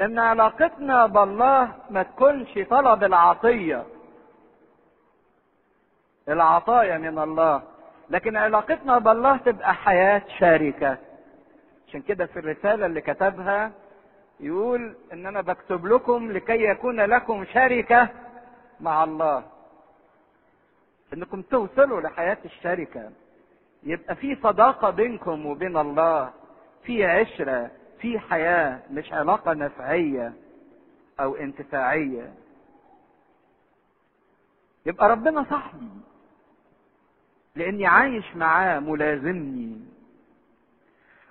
إن علاقتنا بالله ما تكونش طلب العطية. العطايا من الله. لكن علاقتنا بالله تبقى حياة شركه عشان كده في الرسالة اللي كتبها يقول إن أنا بكتب لكم لكي يكون لكم شركة مع الله. إنكم توصلوا لحياة الشركة. يبقى في صداقة بينكم وبين الله. في عشرة. في حياة مش علاقة نفعية أو انتفاعية. يبقى ربنا صاحبي لأني عايش معاه ملازمني.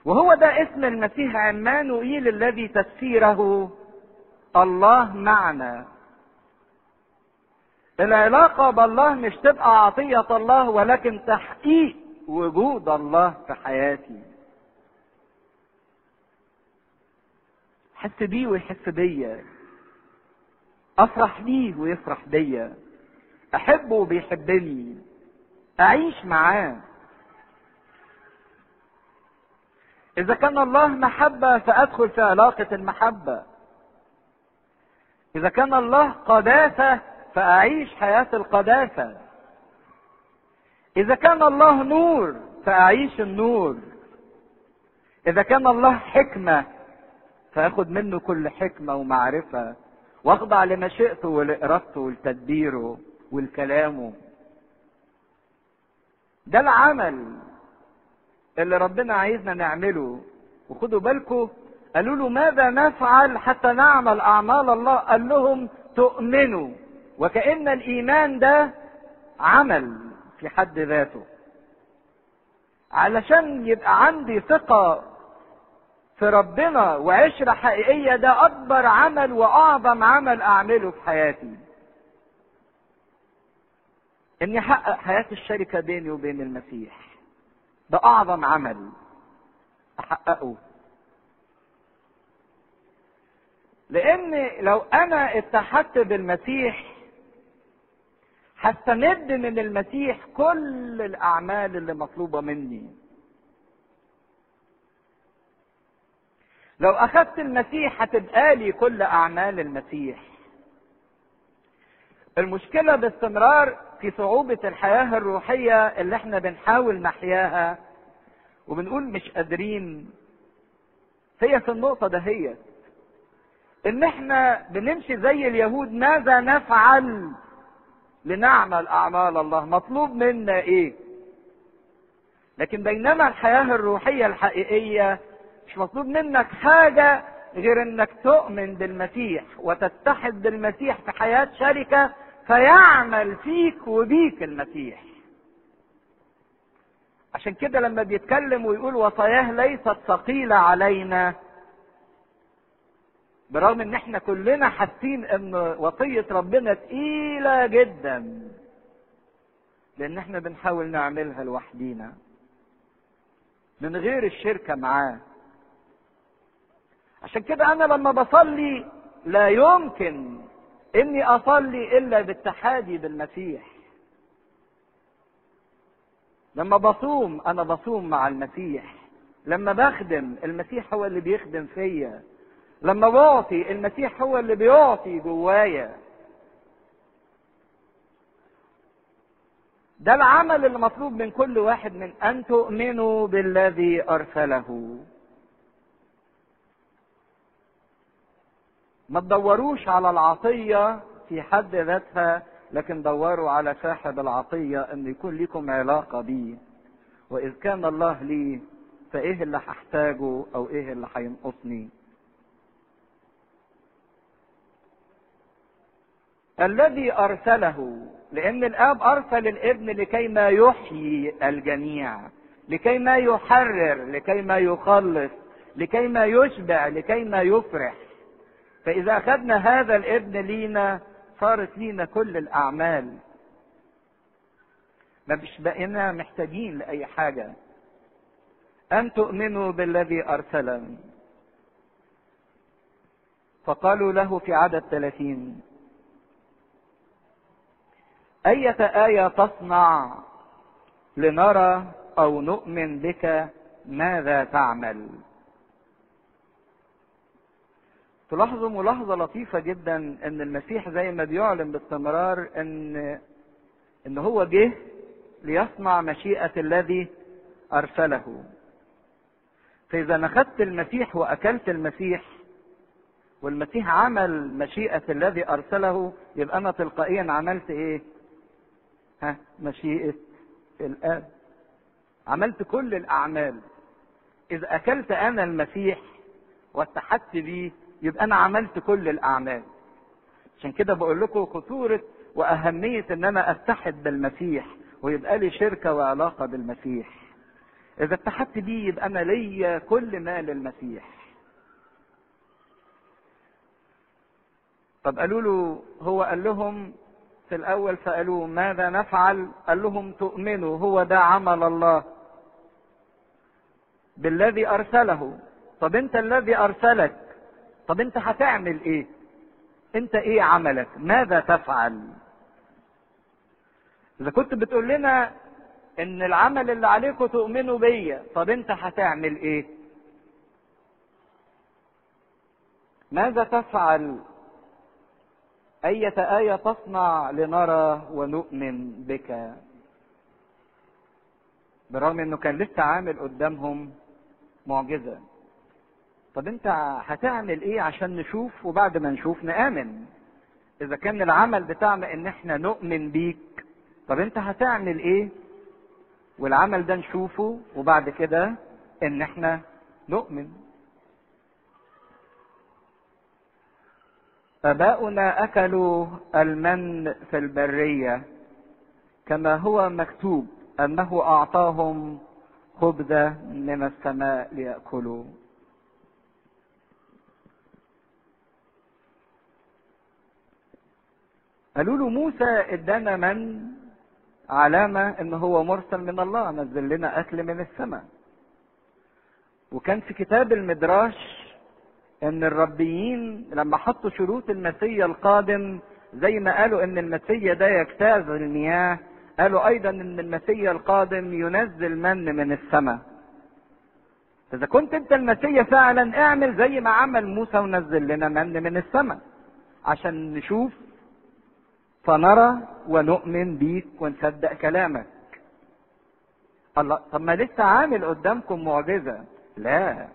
وهو ده اسم المسيح عمانوئيل الذي تفسيره الله معنا. العلاقة بالله مش تبقى عطية الله ولكن تحقيق وجود الله في حياتي. احس بيه ويحس بيا. أفرح بيه ويفرح بيا. أحبه وبيحبني. أعيش معاه. إذا كان الله محبة فأدخل في علاقة المحبة. إذا كان الله قداسه فأعيش حياة القداسه إذا كان الله نور فأعيش النور. إذا كان الله حكمة فاخد منه كل حكمة ومعرفة وأخضع لمشيئته ولإرادته ولتدبيره ولكلامه ده العمل اللي ربنا عايزنا نعمله. وخدوا بالكم قالوا له ماذا نفعل حتى نعمل أعمال الله؟ قال لهم تؤمنوا. وكأن الإيمان ده عمل في حد ذاته. علشان يبقى عندي ثقة في ربنا وعشرة حقيقية ده أكبر عمل وأعظم عمل أعمله في حياتي. إني أحقق حياة الشركة بيني وبين المسيح. ده أعظم عمل أحققه. لأن لو أنا اتحدت بالمسيح هستمد من المسيح كل الأعمال اللي مطلوبة مني. لو أخذت المسيح هتبقى لي كل أعمال المسيح. المشكلة باستمرار في صعوبة الحياة الروحية اللي إحنا بنحاول نحياها وبنقول مش قادرين. هي في النقطة دهيت إن إحنا بنمشي زي اليهود ماذا نفعل لنعمل أعمال الله؟ مطلوب منا إيه؟ لكن بينما الحياة الروحية الحقيقية مش مطلوب منك حاجة غير إنك تؤمن بالمسيح وتتحد بالمسيح في حياة شركة فيعمل فيك وبيك المسيح. عشان كده لما بيتكلم ويقول وصاياه ليست ثقيلة علينا برغم إن إحنا كلنا حاسين إن وصية ربنا تقيلة جدا لأن إحنا بنحاول نعملها لوحدينا من غير الشركة معاه. عشان كده أنا لما بصلي لا يمكن إني أصلي إلا بالتحادي بالمسيح. لما بصوم أنا بصوم مع المسيح. لما بخدم المسيح هو اللي بيخدم فيا. لما بعطي المسيح هو اللي بيعطي جوايا. ده العمل اللي مطلوب من كل واحد من أن تؤمنوا بالذي أرسله. ما تدوروش على العطية في حد ذاتها لكن دوروا على صاحب العطية أن يكون لكم علاقة بيه. وإذ كان الله لي فإيه اللي هحتاجه أو إيه اللي هينقصني؟ الذي أرسله لأن الآب أرسل الابن لكي ما يحيي الجميع لكي ما يحرر لكي ما يخلص لكي ما يشبع لكي ما يفرح. فإذا أخذنا هذا الابن لينا صارت لينا كل الأعمال. ما مش بقينا محتاجين لأي حاجة. أن تؤمنوا بالذي أرسلني فقالوا له في عدد ثلاثين. أية آية تصنع لنرى أو نؤمن بك ماذا تعمل؟ تلاحظوا ملاحظة لطيفة جدا إن المسيح زي ما بيعلن باستمرار إن إن هو جه ليصنع مشيئة الذي أرسله. فإذا أنا خدت المسيح وأكلت المسيح والمسيح عمل مشيئة الذي أرسله يبقى أنا تلقائيا عملت إيه؟ ها؟ مشيئة الآب. عملت كل الأعمال. اذا أكلت أنا المسيح واتحدت بيه يبقى أنا عملت كل الأعمال. عشان كده بقول لكم خطورة وأهمية إن أنا أتحد بالمسيح ويبقى لي شركة وعلاقة بالمسيح. إذا اتحدت بيه يبقى أنا ليا كل ما للمسيح طب قالوا له هو قال لهم في الأول سألوه ماذا نفعل؟ قال لهم تؤمنوا هو ده عمل الله بالذي أرسله. طب أنت الذي أرسلك طب انت هتعمل إيه؟ انت إيه عملك؟ ماذا تفعل؟ إذا كنت بتقول لنا إن العمل اللي عليكم تؤمنوا بيا طب انت هتعمل إيه؟ ماذا تفعل؟ أية آية تصنع لنرى ونؤمن بك؟ بالرغم إنه كان لسه عامل قدامهم معجزة. طب انت هتعمل إيه عشان نشوف وبعد ما نشوف نآمن؟ إذا كان العمل بتاعنا إن إحنا نؤمن بيك طب انت هتعمل إيه؟ والعمل ده نشوفه وبعد كده إن إحنا نؤمن. أباؤنا أكلوا المن في البرية كما هو مكتوب انه أعطاهم خبز من السماء ليأكلوا. قالوا له موسى ادانا من علامة ان هو مرسل من الله نزل لنا اكل من السماء. وكان في كتاب المدراش ان الربيين لما حطوا شروط المسيا القادم زي ما قالوا ان المسيا ده يجتاز المياه قالوا أيضا ان المسيا القادم ينزل من من السماء. إذا كنت انت المسيا فعلا اعمل زي ما عمل موسى ونزل لنا من من السماء. عشان نشوف فنرى ونؤمن بيك ونصدق كلامك. الله طب ما لسه عامل قدامكم معجزة. لا.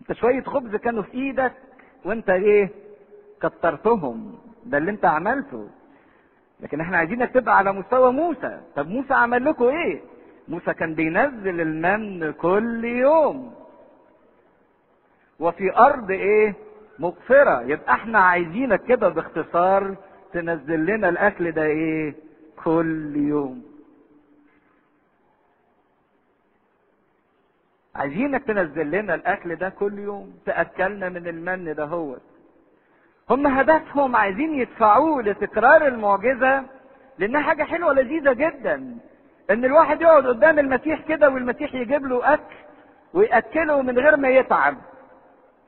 انت شوية خبز كانوا في إيدك وانت إيه؟ كترتهم. ده اللي انت عملته. لكن إحنا عايزينك تبقى على مستوى موسى. طب موسى عمل لكم إيه؟ موسى كان بينزل المن كل يوم. وفي أرض إيه؟ مغفرة. يبقى إحنا عايزينك كده باختصار تنزل لنا الأكل ده إيه؟ كل يوم. عايزينك تنزل لنا الأكل ده كل يوم. تأكلنا من المن ده هو هم هدفهم عايزين يدفعوه لتكرار المعجزة لأنها حاجة حلوة لذيذة جدا. إن الواحد يقعد قدام المسيح كده والمسيح يجيب له أكل ويأكله من غير ما يتعب.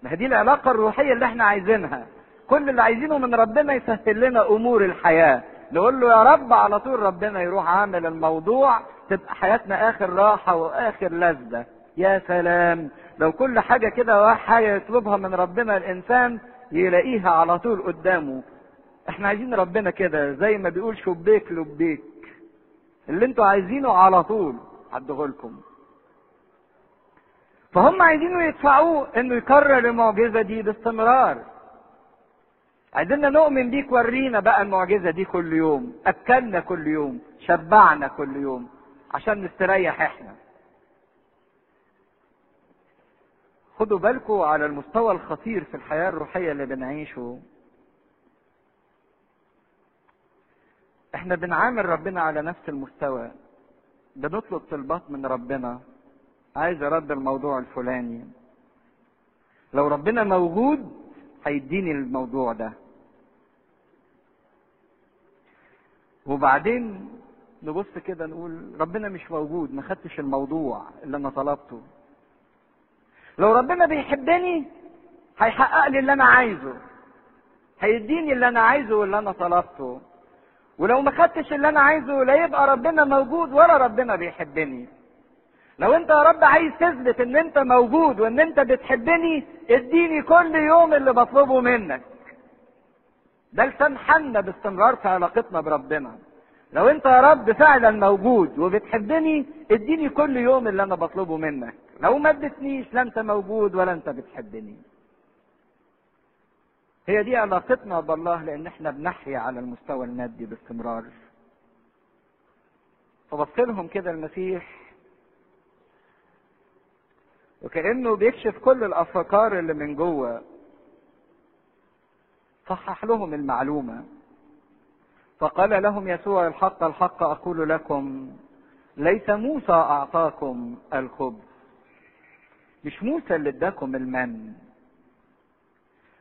ما دي العلاقة الروحية اللي إحنا عايزينها. كل اللي عايزينه من ربنا يسهل لنا أمور الحياة. نقول له يا رب على طول ربنا يروح عامل الموضوع تبقى حياتنا آخر راحة وآخر لذة. يا سلام. لو كل حاجة كده حاجة يطلبها من ربنا الإنسان يلاقيها على طول قدامه. إحنا عايزين ربنا كده زي ما بيقول شبيك لبيك. اللي أنتوا عايزينه على طول هديه لكم فهم عايزينه يدفعوه إنه يكرر المعجزة دي باستمرار. عايزيننا نؤمن بيك ورينا بقى المعجزة دي كل يوم أكلنا كل يوم شبعنا كل يوم عشان نستريح إحنا. خدوا بالكم على المستوى الخطير في الحياة الروحية اللي بنعيشه. إحنا بنعامل ربنا على نفس المستوى. بنطلب طلبات من ربنا عايز ارد الموضوع الفلاني. لو ربنا موجود هيديني الموضوع ده. وبعدين نبص كده نقول ربنا مش موجود ما خدتش الموضوع اللي أنا طلبته. لو ربنا بيحبني هيحقق لي اللي أنا عايزه هيديني اللي أنا عايزه واللي أنا طلبته. ولو ما خدتش اللي أنا عايزه لا يبقى ربنا موجود ولا ربنا بيحبني. لو أنت يا رب عايز تثبت إن أنت موجود وإن أنت بتحبني اديني كل يوم اللي بطلبه منك. ده لسان حنا باستمرار في علاقتنا بربنا. لو انت يا رب فعلا موجود وبتحبني اديني كل يوم اللي أنا بطلبه منك. لو ما ادتنيش لا أنت موجود ولا أنت بتحبني. هي دي علاقتنا بالله لأن إحنا بنحيا على المستوى المادي باستمرار. فبص لهم كده المسيح. وكأنه بيكشف كل الأفكار اللي من جوه. صحح لهم المعلومة. فقال لهم يسوع الحق الحق أقول لكم ليس موسى أعطاكم الخبز. مش موسى اللي اداكم المن.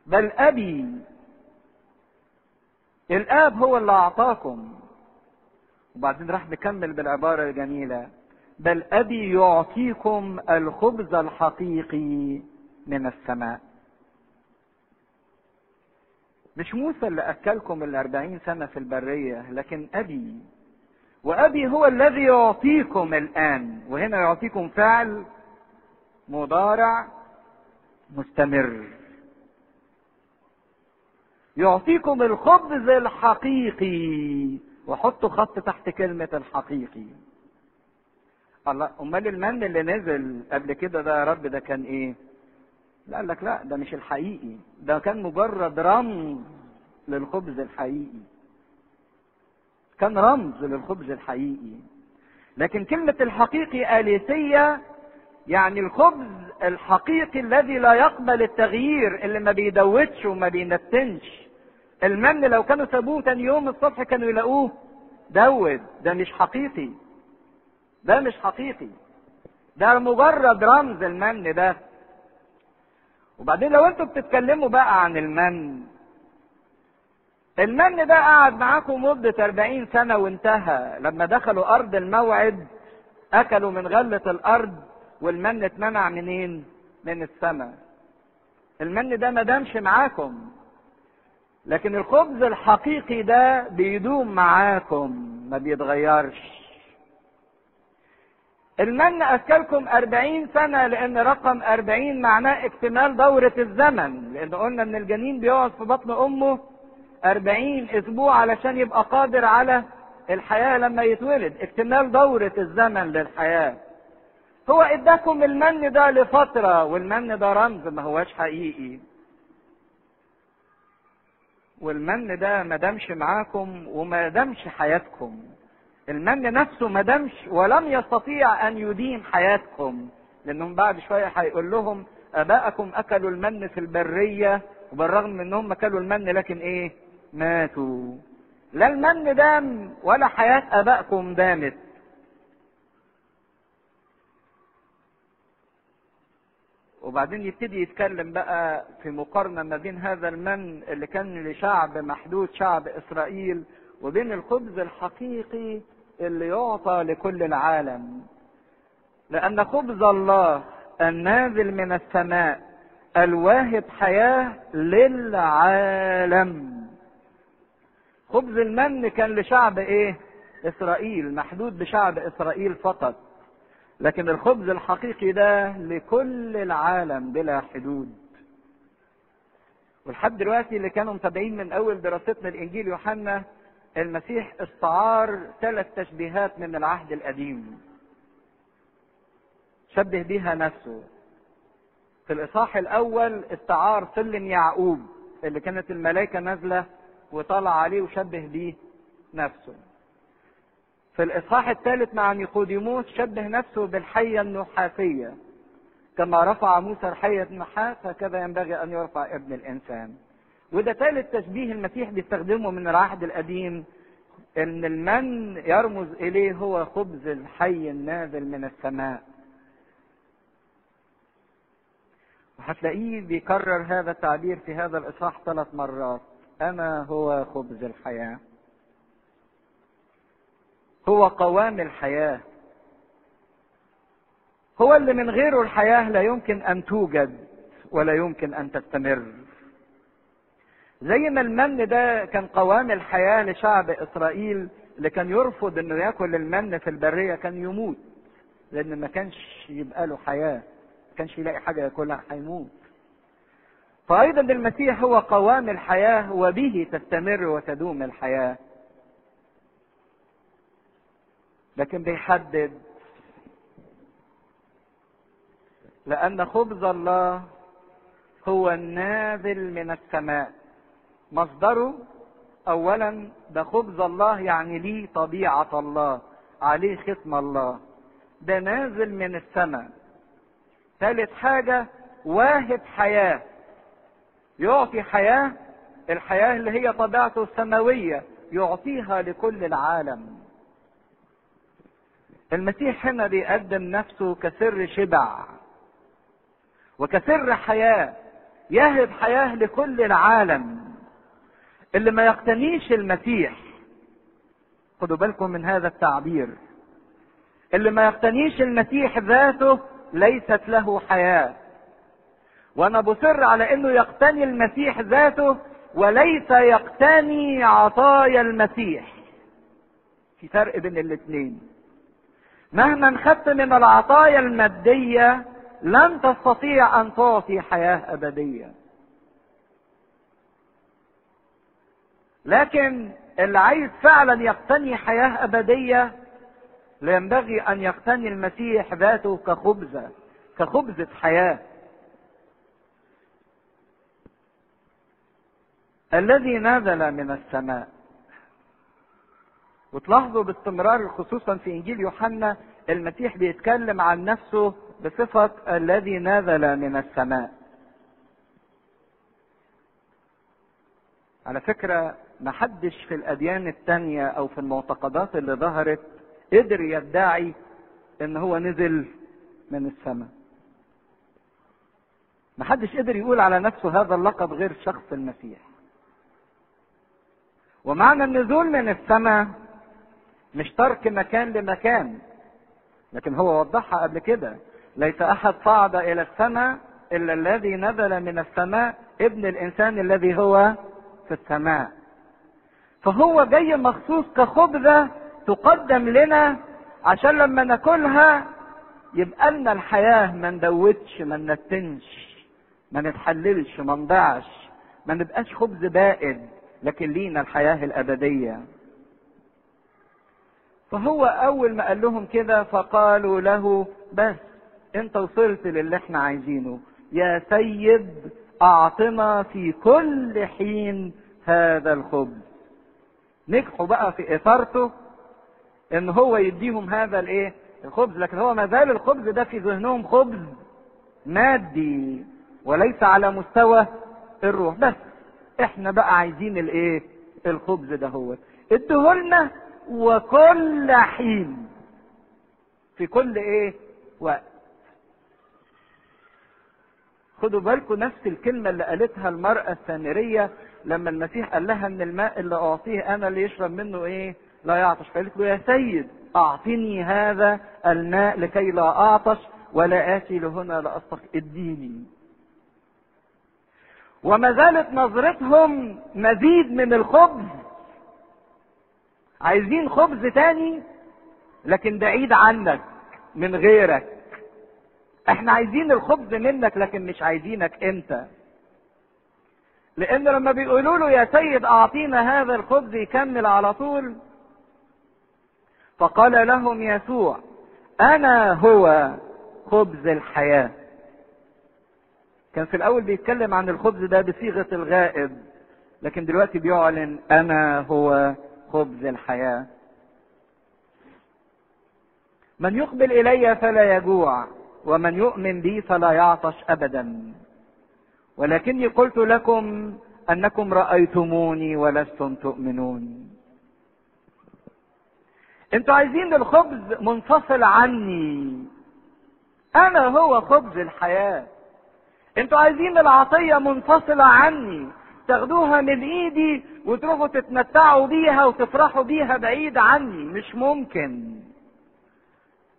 بل أبي. الآب هو اللي أعطاكم. وبعدين راح مكمل بالعبارة الجميلة. بل أبي يعطيكم الخبز الحقيقي من السماء. مش موسى اللي أكلكم الأربعين سنة في البرية لكن أبي. وأبي هو الذي يعطيكم الآن. وهنا يعطيكم فعل مضارع مستمر. يعطيكم الخبز الحقيقي. وحطوا خط تحت كلمة الحقيقي. الله أمال المن اللي نزل قبل كده ده يا رب ده كان إيه؟ لا قال لك لا ده مش الحقيقي. ده كان مجرد رمز للخبز الحقيقي. كان رمز للخبز الحقيقي. لكن كلمة الحقيقي آليسية يعني الخبز الحقيقي الذي لا يقبل التغيير اللي ما بيدوتش وما بينتنش. المن لو كانوا سابوه تاني يوم الصبح كانوا يلاقوه دوت ده مش حقيقي. ده مش حقيقي. ده مجرد رمز المن ده. وبعدين لو أنتوا بتتكلموا بقى عن المن المن ده قعد معاكم مدة 40 سنة وانتهى لما دخلوا أرض الموعد أكلوا من غلة الأرض والمن اتمنع منين؟ من السماء. المن ده ما دامش معاكم. لكن الخبز الحقيقي ده بيدوم معاكم ما بيتغيرش. المن أكلكم أربعين سنة لأن رقم أربعين معناه اكتمال دورة الزمن. لأن قلنا إن الجنين بيقعد في بطن أمه أربعين أسبوع علشان يبقى قادر على الحياة لما يتولد. اكتمال دورة الزمن للحياة. هو إداكم المن ده لفترة والمن ده رمز ما هواش حقيقي. والمن ده ما دامش معاكم وما دامش حياتكم. المن نفسه ما دامش ولم يستطيع أن يدين حياتكم. لأنهم بعد شوية هيقول لهم أباءكم أكلوا المن في البرية وبالرغم من إنهم أكلوا المن لكن إيه؟ ماتوا. لا المن دام ولا حياة ابائكم دامت. وبعدين يبتدي يتكلم بقى في مقارنة ما بين هذا المن اللي كان لشعب محدود شعب إسرائيل وبين الخبز الحقيقي اللي يعطى لكل العالم. لأن خبز الله النازل من السماء الواهب حياة للعالم. خبز المن كان لشعب إيه؟ إسرائيل محدود بشعب إسرائيل فقط. لكن الخبز الحقيقي ده لكل العالم بلا حدود. ولحد دلوقتي اللي كانوا متابعين من أول دراستنا الإنجيل يوحنا المسيح استعار ثلاث تشبيهات من العهد القديم. شبه بيها نفسه. في الإصحاح الأول استعار سلم يعقوب اللي كانت الملائكة نازلة وطلع عليه وشبه بيه نفسه. في الإصحاح الثالث مع نيقوديموس شبه نفسه بالحية النحاسيه كما رفع موسى الحية النحاس هكذا ينبغي أن يرفع ابن الإنسان. وده ثالث تشبيه المسيح بيستخدمه من العهد القديم إن المن يرمز إليه هو خبز الحي النازل من السماء. وهتلاقيه بيكرر هذا التعبير في هذا الإصحاح ثلاث مرات. أنا هو خبز الحياة. هو قوام الحياة. هو اللي من غيره الحياة لا يمكن أن توجد ولا يمكن أن تستمر. زي ما المن ده كان قوام الحياة لشعب إسرائيل اللي كان يرفض إنه يأكل المن في البرية كان يموت. لأن ما كانش يبقى له حياة ما كانش يلاقي حاجة ياكلها هيموت. فأيضا المسيح هو قوام الحياة وبه تستمر وتدوم الحياة. لكن بيحدد لأن خبز الله هو النازل من السماء. مصدره أولا ده خبز الله يعني ليه طبيعة الله عليه ختم الله. ده نازل من السماء. ثالث حاجة واهب حياة. يعطي حياة الحياة اللي هي طبيعته السماوية يعطيها لكل العالم. المسيح هنا بيقدم نفسه كسر شبع وكسر حياة يهب حياة لكل العالم. اللي ما يقتنيش المسيح. خدوا بالكم من هذا التعبير. اللي ما يقتنيش المسيح ذاته ليست له حياة. وأنا بصر على إنه يقتني المسيح ذاته وليس يقتني عطايا المسيح. في فرق بين الاثنين. مهما خدت من العطايا المادية لن تستطيع أن تعطي حياة أبدية. لكن اللي عايز فعلا يقتني حياة أبدية ينبغي أن يقتني المسيح ذاته كخبزة كخبزة حياة. الذي نزل من السماء. وتلاحظوا باستمرار خصوصا في إنجيل يوحنا المسيح بيتكلم عن نفسه بصفة الذي نزل من السماء. على فكرة ما حدش في الأديان التانية أو في المعتقدات اللي ظهرت قدر يدعي إن هو نزل من السماء. ما حدش قدر يقول على نفسه هذا اللقب غير شخص المسيح. ومعنى النزول من السماء مش ترك مكان لمكان لكن هو وضحها قبل كده ليس أحد صعد إلى السماء إلا الذي نزل من السماء ابن الإنسان الذي هو في السماء فهو جاي مخصوص كخبزة تقدم لنا عشان لما ناكلها يبقى لنا الحياة ما ندوتش ما نتنش ما نتحللش ما نضيعش ما نبقاش خبز بائد لكن لينا الحياة الأبدية. فهو أول ما قال لهم كده فقالوا له بس أنت وصلت للي إحنا عايزينه. يا سيد أعطنا في كل حين هذا الخبز. نجحوا بقى في إثارته إن هو يديهم هذا الإيه؟ الخبز. لكن هو ما زال الخبز ده في ذهنهم خبز مادي وليس على مستوى الروح. بس إحنا بقى عايزين الإيه؟ الخبز ده هو. ادهولنا وكل حين في كل إيه؟ وقت. خدوا بالكم نفس الكلمة اللي قالتها المرأة السامرية لما المسيح قال لها إن الماء اللي أعطيه أنا اللي يشرب منه إيه؟ لا يعطش. فقالت له يا سيد أعطني هذا الماء لكي لا أعطش ولا آتي لهنا لاستق اديني. وما زالت نظرتهم مزيد من الخبز. عايزين خبز تاني؟ لكن بعيد عنك من غيرك. إحنا عايزين الخبز منك لكن مش عايزينك أنت. لأن لما بيقولوا له يا سيد أعطينا هذا الخبز يكمل على طول. فقال لهم يسوع أنا هو خبز الحياة. كان في الأول بيتكلم عن الخبز ده بصيغة الغائب لكن دلوقتي بيعلن أنا هو خبز الحياة. من يقبل إلي فلا يجوع ومن يؤمن بي فلا يعطش ابدا. ولكني قلت لكم أنكم رأيتموني ولستم تؤمنون. أنتوا عايزين الخبز منفصل عني. أنا هو خبز الحياة. أنتوا عايزين العطية منفصلة عني. تاخدوها من إيدي وتروحوا تتمتعوا بيها وتفرحوا بيها بعيد عني. مش ممكن.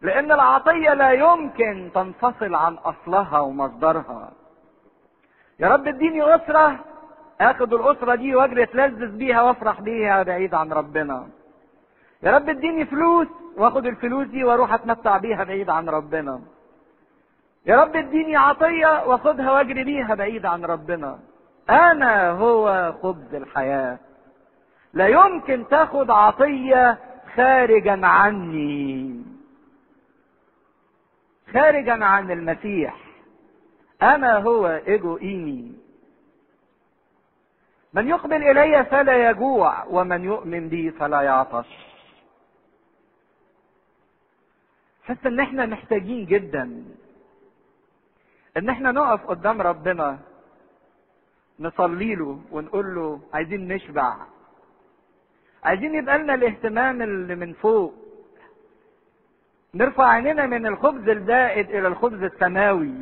لأن العطية لا يمكن تنفصل عن أصلها ومصدرها. يا رب اديني أسرة آخد الأسرة دي وأجري أتلذذ بيها وأفرح بيها بعيد عن ربنا. يا رب اديني فلوس وأخد الفلوس دي وأروح أتمتع بيها بعيد عن ربنا. يا رب اديني عطية وأخدها وأجري بيها بعيد عن ربنا. أنا هو خبز الحياة. لا يمكن تاخد عطية خارجا عني. خارجا عن المسيح. أنا هو ايجو ايمي من يقبل إلي فلا يجوع ومن يؤمن بي فلا يعطش. حس إن إحنا محتاجين جدا. إن إحنا نقف قدام ربنا نصلي له ونقول له عايزين نشبع. عايزين يبقى لنا الاهتمام اللي من فوق. نرفع عيننا من الخبز البائد إلى الخبز السماوي.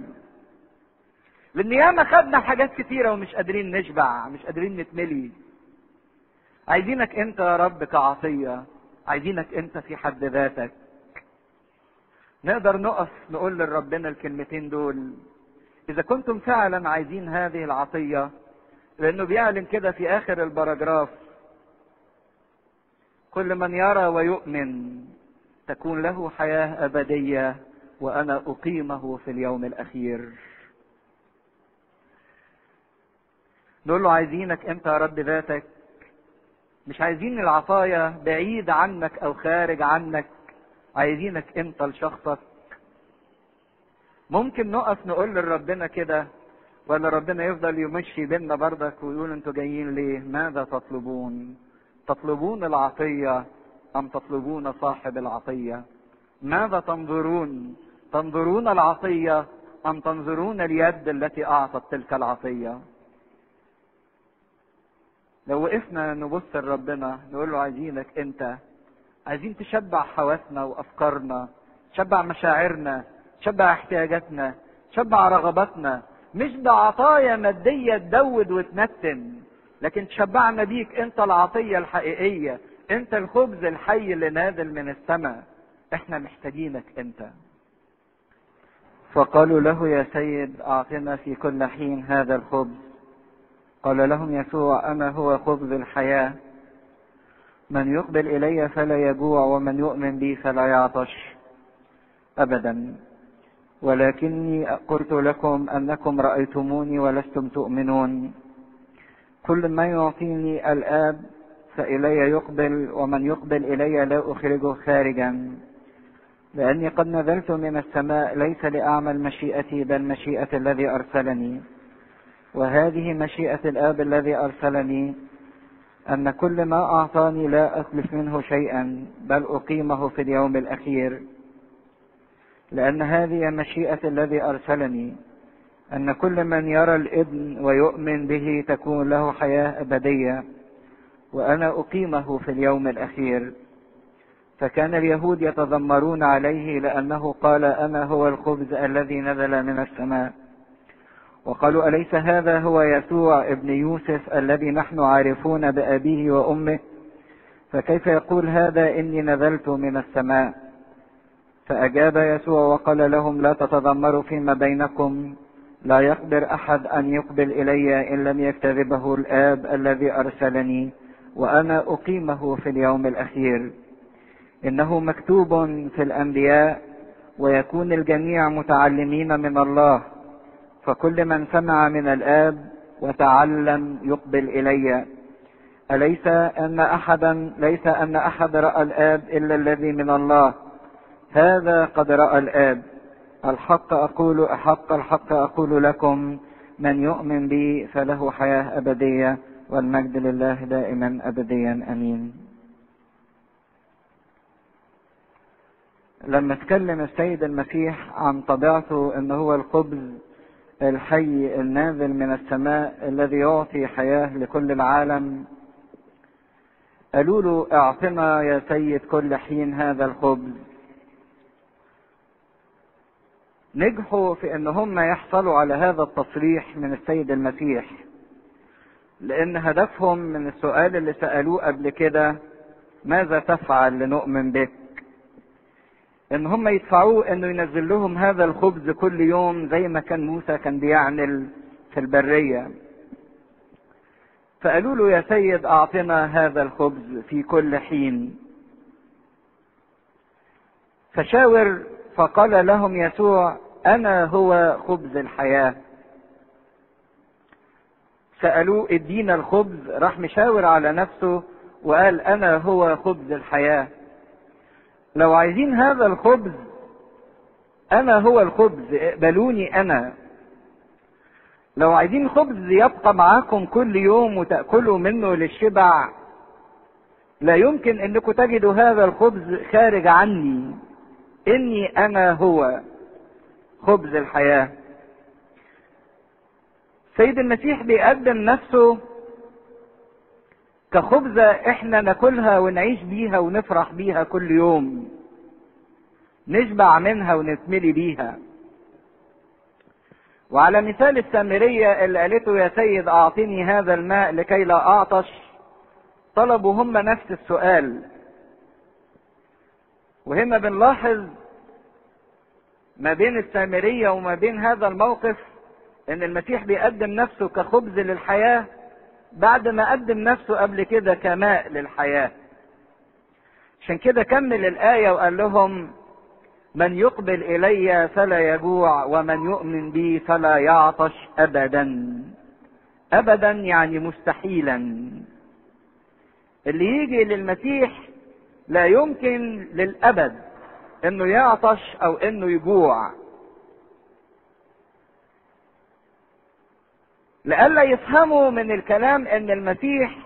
لأن ياما خدنا حاجات كتيرة ومش قادرين نشبع مش قادرين نتملي. عايزينك انت يا رب كعطية عايزينك انت في حد ذاتك. نقدر نقف نقول لربنا الكلمتين دول. إذا كنتم فعلا عايزين هذه العطية لأنه بيعلن كده في آخر البراجراف كل من يرى ويؤمن تكون له حياة أبدية وأنا أقيمه في اليوم الأخير. نقول له عايزينك انت يا رب ذاتك؟ مش عايزين العطايا بعيد عنك أو خارج عنك عايزينك انت لشخصك؟ ممكن نقف نقول لربنا كده ولا ربنا يفضل يمشي بينا بردك ويقول أنتوا جايين ليه؟ ماذا تطلبون؟ تطلبون العطية أم تطلبون صاحب العطية؟ ماذا تنظرون؟ تنظرون العطية أم تنظرون اليد التي أعطت تلك العطية؟ لو وقفنا نبص لربنا نقول له عايزينك انت. عايزين تشبع حواسنا وأفكارنا تشبع مشاعرنا تشبع احتياجاتنا تشبع رغباتنا. مش بعطايا مادية تدود وتنتن لكن تشبعنا بيك انت العطية الحقيقية انت الخبز الحي اللي نازل من السماء. إحنا محتاجينك انت. فقالوا له يا سيد أعطنا في كل حين هذا الخبز. قال لهم يسوع أنا هو خبز الحياة؟ من يقبل إلي فلا يجوع ومن يؤمن بي فلا يعطش. ابدا. ولكني قلت لكم أنكم رأيتموني ولستم تؤمنون. كل ما يعطيني الآب فإلي يقبل ومن يقبل إلي لا أخرجه خارجا. لأني قد نزلت من السماء ليس لاعمل مشيئتي بل مشيئة الذي أرسلني. وهذه مشيئة الآب الذي أرسلني أن كل ما أعطاني لا أتلف منه شيئا بل أقيمه في اليوم الأخير. لأن هذه مشيئة الذي أرسلني أن كل من يرى الابن ويؤمن به تكون له حياة أبدية وأنا أقيمه في اليوم الأخير. فكان اليهود يتذمرون عليه لأنه قال أنا هو الخبز الذي نزل من السماء. وقالوا أليس هذا هو يسوع ابن يوسف الذي نحن عارفون بأبيه وأمه؟ فكيف يقول هذا إني نزلت من السماء؟ فأجاب يسوع وقال لهم لا تتذمروا فيما بينكم لا يقدر أحد أن يقبل إلي إن لم يكتذبه الآب الذي أرسلني وأنا أقيمه في اليوم الأخير. إنه مكتوب في الأنبياء ويكون الجميع متعلمين من الله. فكل من سمع من الآب وتعلم يقبل إلي. أليس أن أحدا ليس أن أحد رأى الآب إلا الذي من الله؟ هذا قد رأى الآب. الحق أقول أحق الحق أقول لكم من يؤمن بي فله حياة أبدية والمجد لله دائما أبديا. أمين. لما اتكلم السيد المسيح عن طبيعته إن هو الخبز الحي النازل من السماء الذي يعطي حياة لكل العالم. قالوا له أعطنا يا سيد كل حين هذا الخبز. نجحوا في إن هم يحصلوا على هذا التصريح من السيد المسيح لأن هدفهم من السؤال اللي سألوه قبل كده ماذا تفعل لنؤمن بك؟ إن هم يدفعوه إنه ينزل لهم هذا الخبز كل يوم زي ما كان موسى كان بيعمل في البرية. فقالوا له يا سيد أعطنا هذا الخبز في كل حين. فشاور فقال لهم يسوع أنا هو خبز الحياة. سألوه ادينا الخبز. راح مشاور على نفسه وقال أنا هو خبز الحياة. لو عايزين هذا الخبز أنا هو الخبز اقبلوني أنا. لو عايزين خبز يبقى معاكم كل يوم وتأكلوا منه للشبع لا يمكن إنكم تجدوا هذا الخبز خارج عني. إني أنا هو خبز الحياة. سيد المسيح بيقدم نفسه كخبزة إحنا ناكلها ونعيش بيها ونفرح بيها كل يوم. نشبع منها ونتملي بيها. وعلى مثال السامرية اللي قالته يا سيد أعطني هذا الماء لكي لا أعطش طلبوا هم نفس السؤال. وهنا بنلاحظ ما بين السامرية وما بين هذا الموقف إن المسيح بيقدم نفسه كخبز للحياة بعد ما قدم نفسه قبل كده كماء للحياة. عشان كده كمل الآية وقال لهم من يقبل إلي فلا يجوع ومن يؤمن بي فلا يعطش أبدا. أبدا يعني مستحيلا. اللي يجي للمسيح لا يمكن للأبد إنه يعطش أو إنه يجوع. لئلا يفهموا من الكلام إن المسيح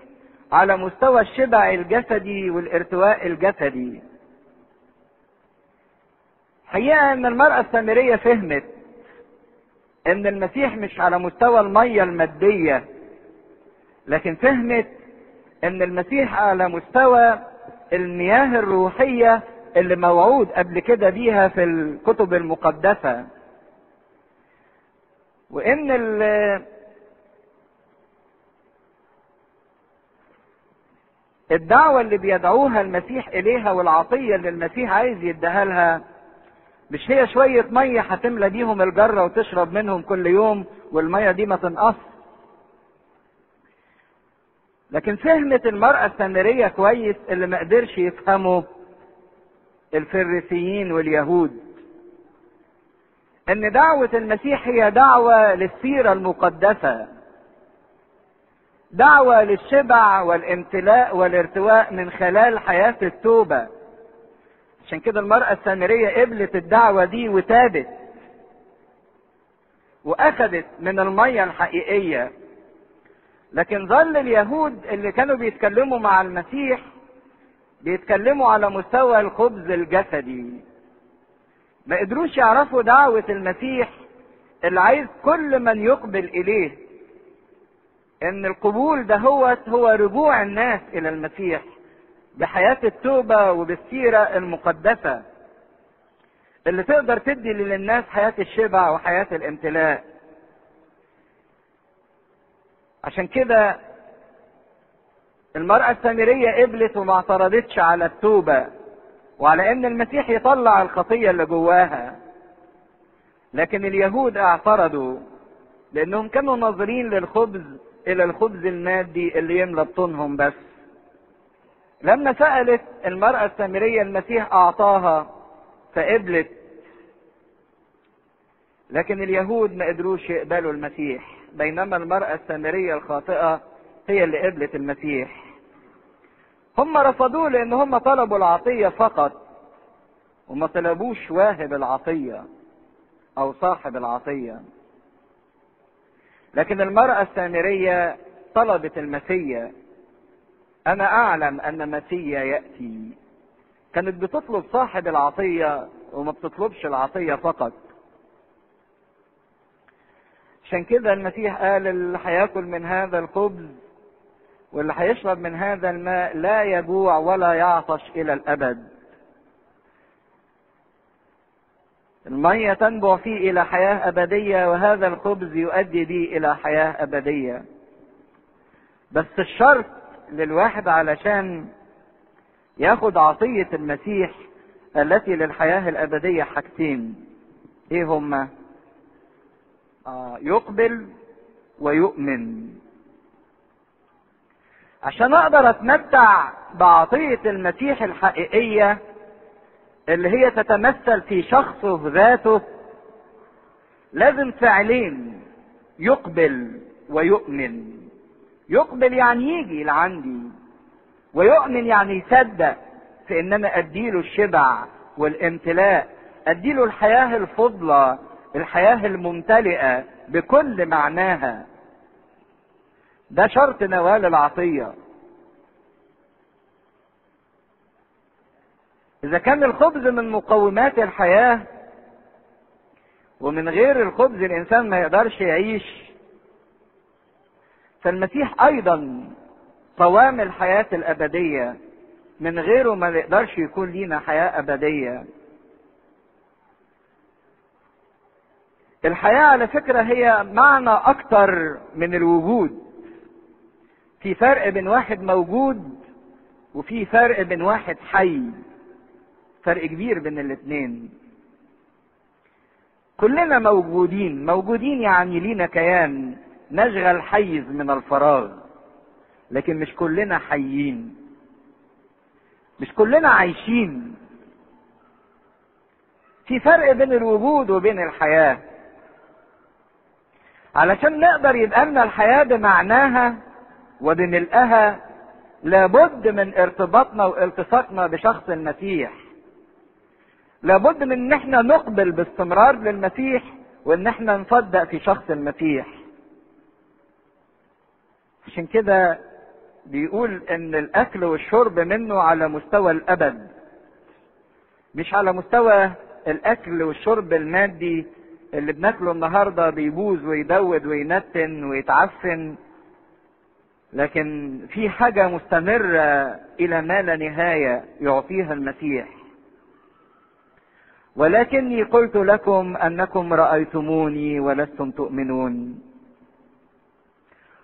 على مستوى الشبع الجسدي والارتواء الجسدي. حقيقة إن المرأة السامرية فهمت إن المسيح مش على مستوى المية المادية لكن فهمت إن المسيح على مستوى المياه الروحية اللي موعود قبل كده بيها في الكتب المقدسة. وإن الدعوة اللي بيدعوها المسيح إليها والعطية اللي المسيح عايز يديها لها مش هي شوية مية هتملى بيهم الجرة وتشرب منهم كل يوم والمية دي ما تنقص؟ لكن فهمت المرأة السامرية كويس اللي ما قدرش يفهمه الفريسيين واليهود. إن دعوة المسيح هي دعوة للسيرة المقدسة. دعوة للشبع والامتلاء والارتواء من خلال حياة التوبة. عشان كده المرأة السامرية قبلت الدعوة دي وتابت وأخذت من المية الحقيقية. لكن ظل اليهود اللي كانوا بيتكلموا مع المسيح بيتكلموا على مستوى الخبز الجسدي. ما قدروش يعرفوا دعوة المسيح اللي عايز كل من يقبل إليه. إن القبول ده هو هو رجوع الناس إلى المسيح بحياة التوبة وبالسيرة المقدسة اللي تقدر تدي للناس حياة الشبع وحياة الامتلاء. عشان كده المرأة السامرية قبلت وما اعترضتش على التوبة وعلى إن المسيح يطلع الخطية اللي جواها. لكن اليهود اعترضوا لأنهم كانوا ناظرين للخبز إلى الخبز المادي اللي يملى بطونهم بس. لما سألت المرأة السامرية المسيح أعطاها فقبلت. لكن اليهود ما قدروش يقبلوا المسيح بينما المرأة السامرية الخاطئة هي اللي قبلت المسيح. هم رفضوه لأن هم طلبوا العطية فقط وما طلبوش واهب العطية أو صاحب العطية. لكن المرأة السامرية طلبت المسيا أنا أعلم أن مسيا يأتي. كانت بتطلب صاحب العطية وما بتطلبش العطية فقط. عشان كده المسيح قال اللي هياكل من هذا الخبز واللي هيشرب من هذا الماء لا يجوع ولا يعطش إلى الأبد. المية تنبع فيه إلى حياة أبدية وهذا الخبز يؤدي بي إلى حياة أبدية. بس الشرط للواحد علشان ياخد عطية المسيح التي للحياة الأبدية حاجتين. إيه هما؟ آه يقبل ويؤمن. عشان أقدر أتمتع بعطية المسيح الحقيقية اللي هي تتمثل في شخصه ذاته لازم فعلين يقبل ويؤمن. يقبل يعني يجي لعندي ويؤمن يعني يصدق في ان أنا أديله الشبع والامتلاء. أديله الحياة الفضلى الحياة الممتلئة بكل معناها. ده شرط نوال العطية. إذا كان الخبز من مقومات الحياة ومن غير الخبز الإنسان ما يقدرش يعيش فالمسيح أيضا قوام الحياة الأبدية من غيره ما نقدرش يكون لينا حياة أبدية. الحياة على فكرة هي معنى أكتر من الوجود. في فرق بين واحد موجود وفي فرق بين واحد حي. فرق كبير بين الاثنين. كلنا موجودين موجودين يعني لينا كيان. نشغل حيز من الفراغ لكن مش كلنا حيين. مش كلنا عايشين. في فرق بين الوجود وبين الحياة. علشان نقدر يبقى لنا الحياة بمعناها وبملئها لابد من ارتباطنا والتصاقنا بشخص المسيح. لابد من إن إحنا نقبل باستمرار للمسيح وإن إحنا نصدق في شخص المسيح. عشان كده بيقول إن الأكل والشرب منه على مستوى الأبد مش على مستوى الأكل والشرب المادي اللي بناكله النهارده بيبوظ ويدود وينتن ويتعفن لكن في حاجة مستمرة إلى ما لا نهاية يعطيها المسيح. ولكني قلت لكم أنكم رأيتموني ولستم تؤمنون.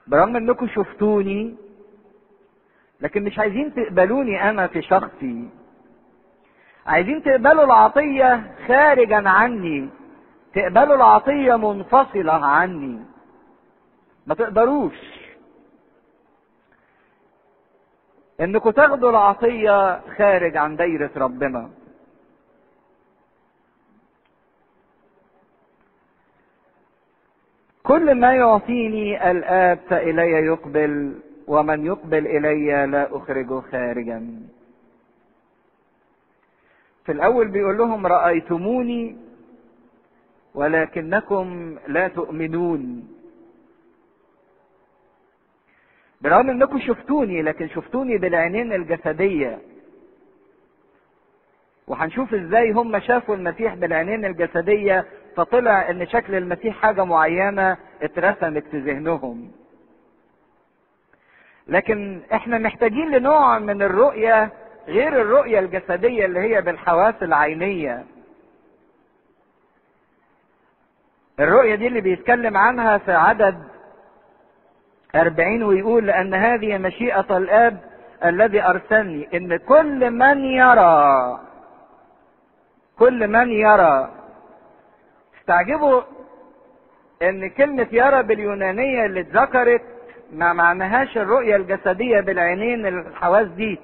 برغم أنكم شفتوني لكن مش عايزين تقبلوني أنا في شخصي. عايزين تقبلوا العطية خارجا عني. تقبلوا العطية منفصلة عني. ما تقدروش إنكم تاخدوا العطية خارج عن دايرة ربنا. كل ما يعطيني الآب فإلي يقبل ومن يقبل إلي لا أخرجه خارجا. في الأول بيقول لهم رأيتموني ولكنكم لا تؤمنون. برغم إنكم شفتوني لكن شفتوني بالعينين الجسدية. وهنشوف إزاي هم شافوا المسيح بالعينين الجسدية فطلع إن شكل المسيح حاجة معينة اترسمت في ذهنهم. لكن إحنا محتاجين لنوع من الرؤية غير الرؤية الجسدية اللي هي بالحواس العينية. الرؤية دي اللي بيتكلم عنها في عدد أربعين ويقول لأن هذه مشيئة الآب الذي أرسلني إن كل من يرى كل من يرى استعجبوا إن كلمة يرى باليونانية اللي اتذكرت ما معناهاش الرؤية الجسدية بالعينين الحواس دي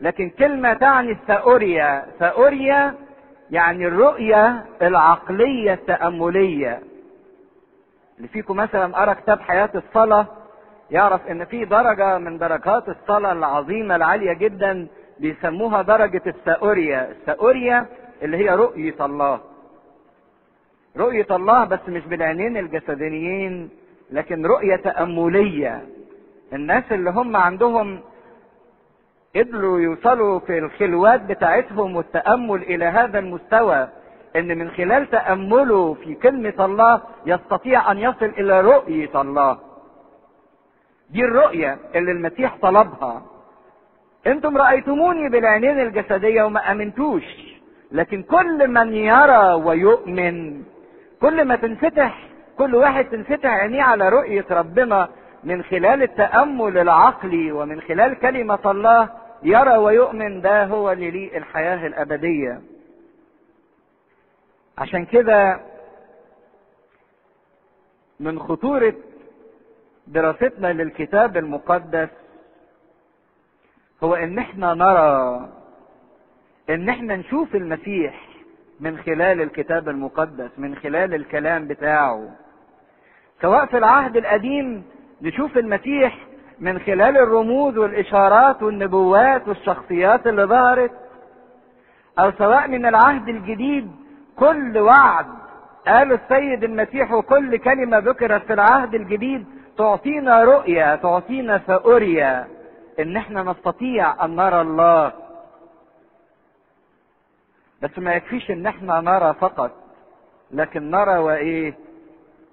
لكن كلمة تعني الثأوريا ثأوريا يعني الرؤية العقلية التأملية. اللي فيكم مثلا قرأ كتاب حياة الصلاة يعرف إن في درجة من درجات الصلاة العظيمة العالية جدا بيسموها درجة الثأوريا. الثأوريا اللي هي رؤية الله. رؤية الله بس مش بالعينين الجسديين لكن رؤية تأملية الناس اللي هم عندهم قدروا يوصلوا في الخلوات بتاعتهم والتأمل إلى هذا المستوى إن من خلال تأمله في كلمة الله يستطيع أن يصل إلى رؤية الله. دي الرؤية اللي المسيح طلبها. أنتم رأيتموني بالعينين الجسدية وما أمنتوش. لكن كل من يرى ويؤمن كل ما تنفتح كل واحد تنفتح عينيه على رؤية ربنا من خلال التأمل العقلي ومن خلال كلمة الله يرى ويؤمن ده هو اللي ليه الحياة الأبدية. عشان كده من خطورة دراستنا للكتاب المقدس هو إن إحنا نرى إن إحنا نشوف المسيح من خلال الكتاب المقدس من خلال الكلام بتاعه. سواء في العهد القديم نشوف المسيح من خلال الرموز والإشارات والنبوات والشخصيات اللي ظهرت أو سواء من العهد الجديد كل وعد قال السيد المسيح وكل كلمة ذكرت في العهد الجديد تعطينا رؤية تعطينا فأرية إن إحنا نستطيع أن نرى الله. بس ما يكفيش إن إحنا نرى فقط لكن نرى وإيه؟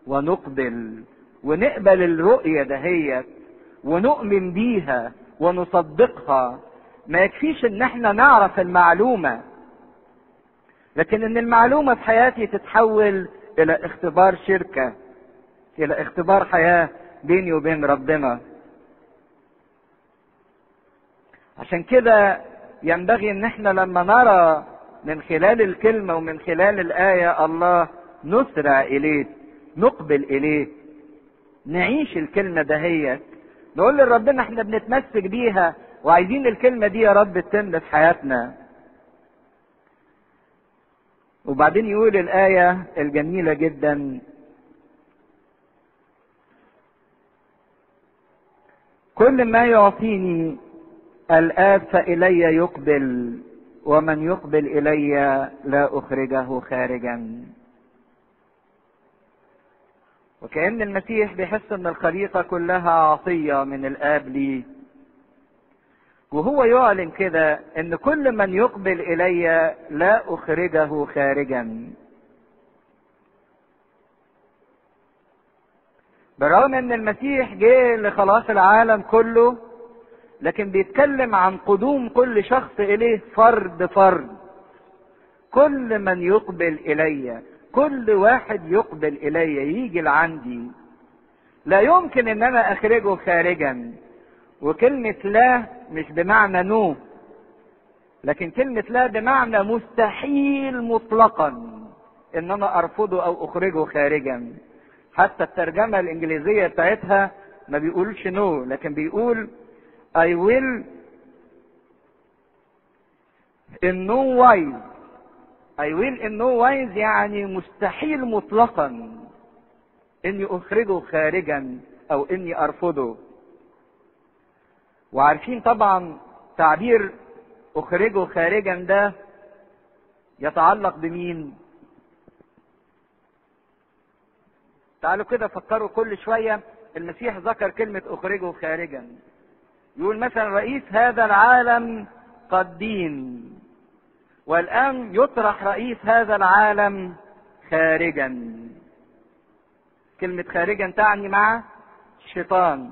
ونقبل ونقبل الرؤية دهيت ونؤمن بيها ونصدقها. ما يكفيش إن إحنا نعرف المعلومة. لكن إن المعلومة في حياتي تتحول إلى اختبار شركة إلى اختبار حياة بيني وبين ربنا. عشان كده ينبغي إن إحنا لما نرى من خلال الكلمة ومن خلال الآية الله نسرع إليه نقبل إليه نعيش الكلمة دهيت نقول لربنا إحنا بنتمسك بيها وعايزين الكلمة دي يا رب تتم في حياتنا. وبعدين يقول الآية الجميلة جدا. كل ما يعطيني الآب فإلي يقبل. ومن يقبل إلي لا أخرجه خارجا. وكأن المسيح بيحس إن الخليقة كلها عطية من الآب ليه وهو يعلن كده إن كل من يقبل إلي لا أخرجه خارجا. بالرغم إن المسيح جه لخلاص العالم كله لكن بيتكلم عن قدوم كل شخص إليه فرد فرد. كل من يقبل إلي كل واحد يقبل إلي يجي لعندي. لا يمكن إن أنا أخرجه خارجا. وكلمة لا مش بمعنى نو. لكن كلمة لا بمعنى مستحيل مطلقا إن أنا أرفضه أو أخرجه خارجا. حتى الترجمة الإنجليزية بتاعتها ما بيقولش نو لكن بيقول I will in no wise I will in no wise يعني مستحيل مطلقا إني أخرجه خارجا أو إني أرفضه. وعارفين طبعا تعبير أخرجه خارجا ده يتعلق بمين؟ تعالوا كده فكروا كل شوية المسيح ذكر كلمة أخرجه خارجا. يقول مثلا رئيس هذا العالم قد دين والآن يطرح رئيس هذا العالم خارجا. كلمة خارجا تعني مع الشيطان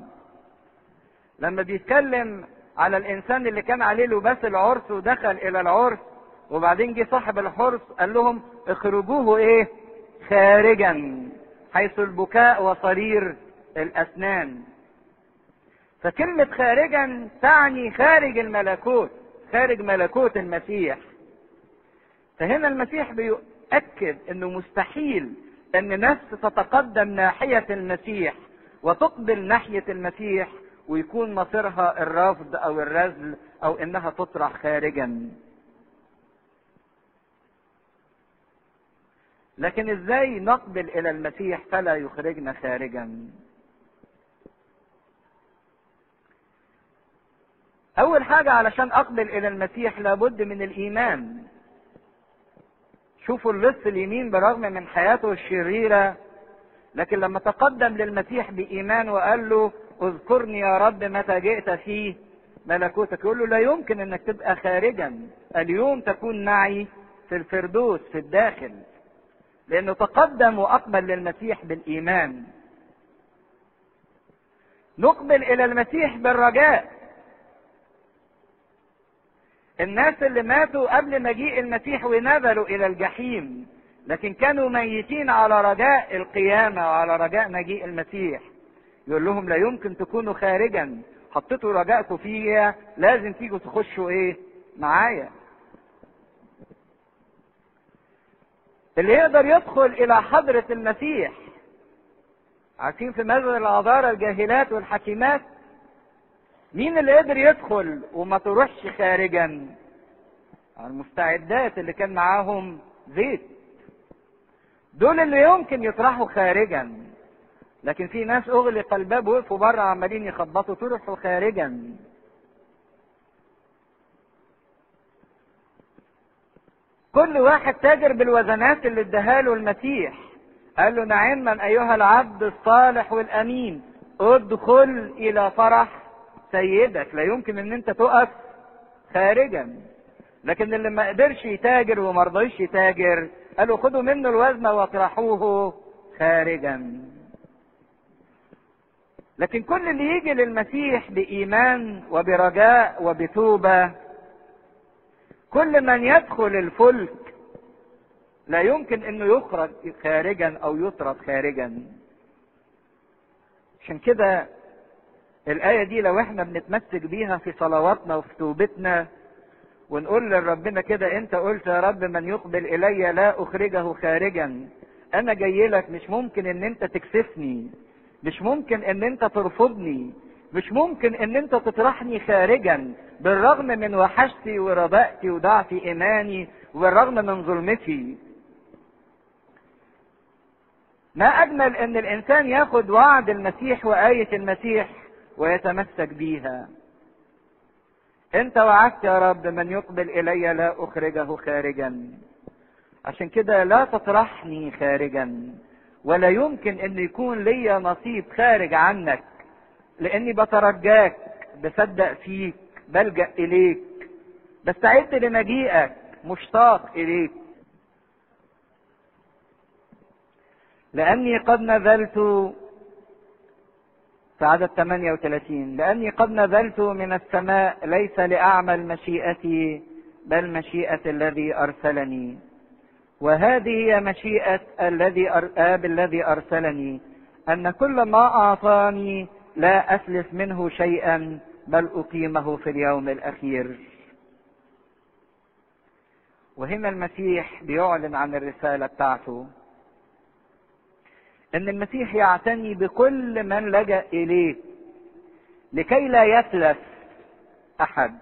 لما بيتكلم على الإنسان اللي كان عليه لباس العرس ودخل إلى العرس وبعدين جه صاحب الحرس قال لهم اخرجوه إيه؟ خارجا حيث البكاء وصرير الأسنان. فكلمة خارجا تعني خارج الملكوت خارج ملكوت المسيح. فهنا المسيح بيؤكد إنه مستحيل إن نفس تتقدم ناحية المسيح وتقبل ناحية المسيح ويكون مصيرها الرفض أو الرذل أو إنها تطرح خارجا. لكن إزاي نقبل إلى المسيح فلا يخرجنا خارجا؟ أول حاجة علشان أقبل إلى المسيح لابد من الإيمان. شوفوا اللص اليمين برغم من حياته الشريرة لكن لما تقدم للمسيح بإيمان وقال له اذكرني يا رب متى جئت في ملكوتك يقول له لا يمكن إنك تبقى خارجا اليوم تكون معي في الفردوس في الداخل. لأنه تقدم وأقبل للمسيح بالإيمان. نقبل إلى المسيح بالرجاء. الناس اللي ماتوا قبل مجيء المسيح ونزلوا إلى الجحيم لكن كانوا ميتين على رجاء القيامة وعلى رجاء مجيء المسيح. يقول لهم لا يمكن تكونوا خارجا حطيتوا رجاءكم فيها لازم تيجوا تخشوا إيه؟ معايا. اللي يقدر يدخل إلى حضرة المسيح عارفين في مثل العذارى الجاهلات والحكيمات مين اللي قدر يدخل وما تروحش خارجا؟ المستعدات اللي كان معاهم زيت. دول اللي يمكن يطرحوا خارجا. لكن في ناس اغلق الباب وقفوا بره عمالين يخبطوا طرحوا خارجا. كل واحد تاجر بالوزنات اللي اداها له المسيح. قال له نعما أيها العبد الصالح والأمين ادخل إلى فرح سيدك لا يمكن إن أنت تقف خارجا. لكن اللي ما قدرش يتاجر وما رضيش يتاجر قالوا خدوا منه الوزن وأطرحوه خارجا. لكن كل اللي يجي للمسيح بإيمان وبرجاء وبتوبة كل من يدخل الفلك لا يمكن إنه يخرج خارجا أو يطرد خارجا. عشان كده الآية دي لو إحنا بنتمسك بيها في صلواتنا وفي توبتنا ونقول لربنا كده أنت قلت يا رب من يقبل إلي لا أخرجه خارجا. أنا جاي لك مش ممكن إن أنت تكسفني مش ممكن إن أنت ترفضني مش ممكن إن أنت تطرحني خارجا. بالرغم من وحشتي وربائتي وضعف إيماني وبالرغم من ظلمتي. ما أجمل إن الإنسان ياخد وعد المسيح وآية المسيح. ويتمسك بيها. انت وعدت يا رب من يقبل إلي لا أخرجه خارجا. عشان كده لا تطرحني خارجا ولا يمكن إن يكون ليا نصيب خارج عنك لأني بترجاك بصدق فيك بلجأ إليك بستعد لمجيئك مشتاق إليك. لأني قد نزلت في عدد 38 لأني قد نزلت من السماء ليس لأعمل مشيئتي بل مشيئة الذي أرسلني. وهذه هي مشيئة الذي آب الذي أرسلني. أن كل ما أعطاني لا أسلف منه شيئا بل أقيمه في اليوم الأخير. وهنا المسيح بيعلن عن الرسالة بتاعته. إن المسيح يعتني بكل من لجأ إليه. لكي لا يتلف أحد.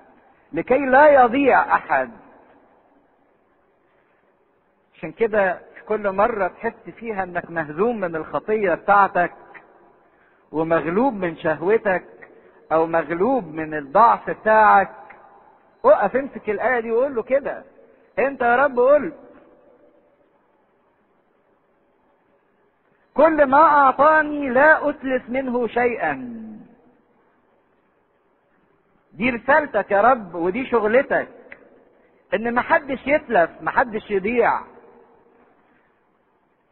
لكي لا يضيع أحد. عشان كده في كل مرة تحس فيها إنك مهزوم من الخطية بتاعتك ومغلوب من شهوتك أو مغلوب من الضعف بتاعك. اقف امسك الآية دي وقول له كده. أنت يا رب قلت كل ما أعطاني لا اتلف منه شيئا. دي رسالتك يا رب ودي شغلتك. إن محدش يتلف محدش يضيع.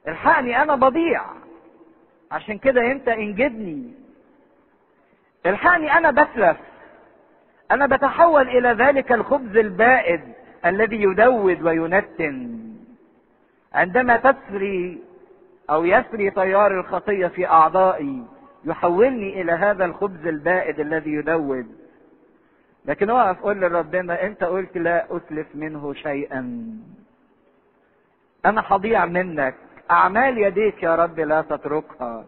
الحقني أنا بضيع. عشان كده أنت إنجدني. الحقني أنا بتلف. أنا بتحول إلى ذلك الخبز البائد الذي يدود وينتن. عندما تسري أو يسري تيار الخطية في أعضائي يحولني إلى هذا الخبز البائد الذي يدود لكن أقف قول لربنا أنت قلت لا اتلف منه شيئا. أنا هضيع منك. أعمال يديك يا رب لا تتركها.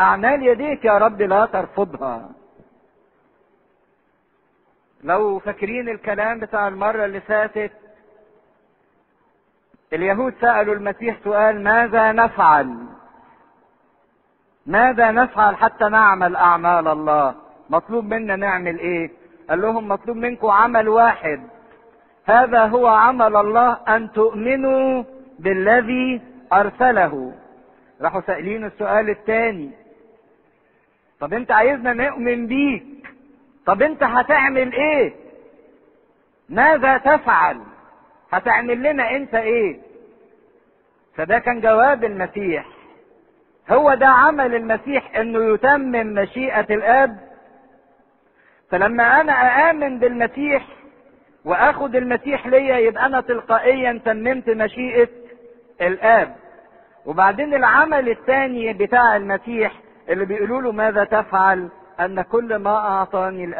أعمال يديك يا رب لا ترفضها. لو فاكرين الكلام بتاع المرة اللي فاتت اليهود سألوا المسيح سؤال ماذا نفعل؟ ماذا نفعل حتى نعمل أعمال الله؟ مطلوب منا نعمل إيه؟ قال لهم مطلوب منكم عمل واحد. هذا هو عمل الله أن تؤمنوا بالذي أرسله. راحوا سائلين السؤال الثاني طب أنت عايزنا نؤمن بيك؟ طب أنت هتعمل إيه؟ ماذا تفعل؟ هتعمل لنا انت إيه؟ فده كان جواب المسيح. هو ده عمل المسيح انه يتمم مشيئة الاب. فلما أنا اآمن بالمسيح واخد المسيح ليا يبقى أنا تلقائيا تممت مشيئة الاب. وبعدين العمل الثاني بتاع المسيح اللي بيقولوا له ماذا تفعل؟ أن كل ما أعطاني الأب